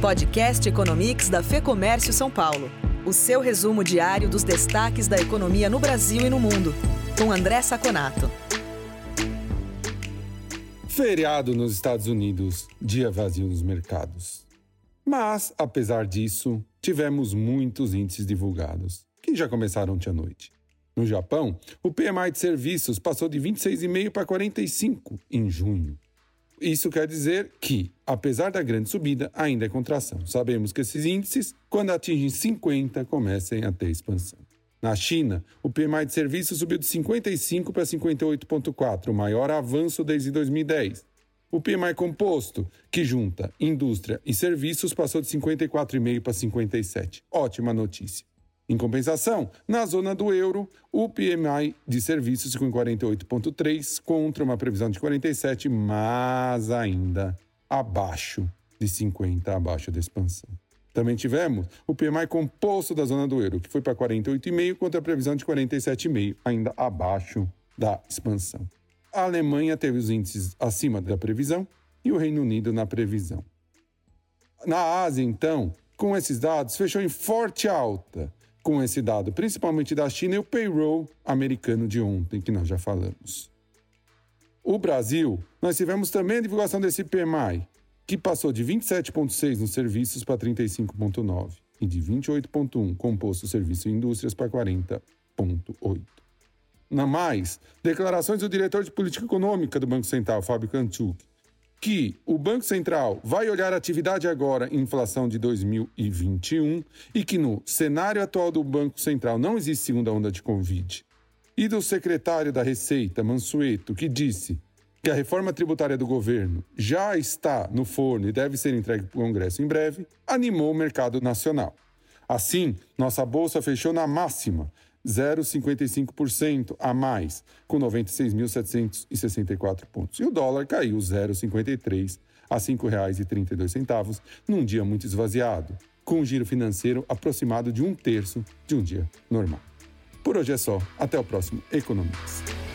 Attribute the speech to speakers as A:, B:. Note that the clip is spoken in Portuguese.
A: Podcast Economics da Fê Comércio São Paulo. O seu resumo diário dos destaques da economia no Brasil e no mundo. Com André Saconato.
B: Feriado nos Estados Unidos, dia vazio nos mercados. Mas, apesar disso, tivemos muitos índices divulgados, que já começaram ontem à noite. No Japão, o PMI de serviços passou de 26,5 para 45 em junho. Isso quer dizer que, apesar da grande subida, ainda é contração. Sabemos que esses índices, quando atingem 50, começam a ter expansão. Na China, o PMI de serviços subiu de 55 para 58,4, o maior avanço desde 2010. O PMI composto, que junta indústria e serviços, passou de 54,5 para 57. Ótima notícia. Em compensação, na zona do euro, o PMI de serviços ficou em 48,3 contra uma previsão de 47, mas ainda abaixo de 50, abaixo da expansão. Também tivemos o PMI composto da zona do euro, que foi para 48,5 contra a previsão de 47,5, ainda abaixo da expansão. A Alemanha teve os índices acima da previsão e o Reino Unido na previsão. Na Ásia, então, com esses dados, fechou em forte alta com esse dado, principalmente da China e o payroll americano de ontem, que nós já falamos. O Brasil, nós tivemos também a divulgação desse PMI, que passou de 27,6 nos serviços para 35,9 e de 28,1 composto serviço e indústrias para 40,8. Na mais, declarações do diretor de política econômica do Banco Central, Fábio Kanchuk, que o Banco Central vai olhar a atividade agora inflação de 2021 e que no cenário atual do Banco Central não existe segunda onda de Covid. E do secretário da Receita, Mansueto, que disse que a reforma tributária do governo já está no forno e deve ser entregue para o Congresso em breve, animou o mercado nacional. Assim, nossa bolsa fechou na máxima, 0,55% a mais, com 96.764 pontos. E o dólar caiu 0,53 a R$ 5,32, num dia muito esvaziado, com um giro financeiro aproximado de um terço de um dia normal. Por hoje é só. Até o próximo Economics.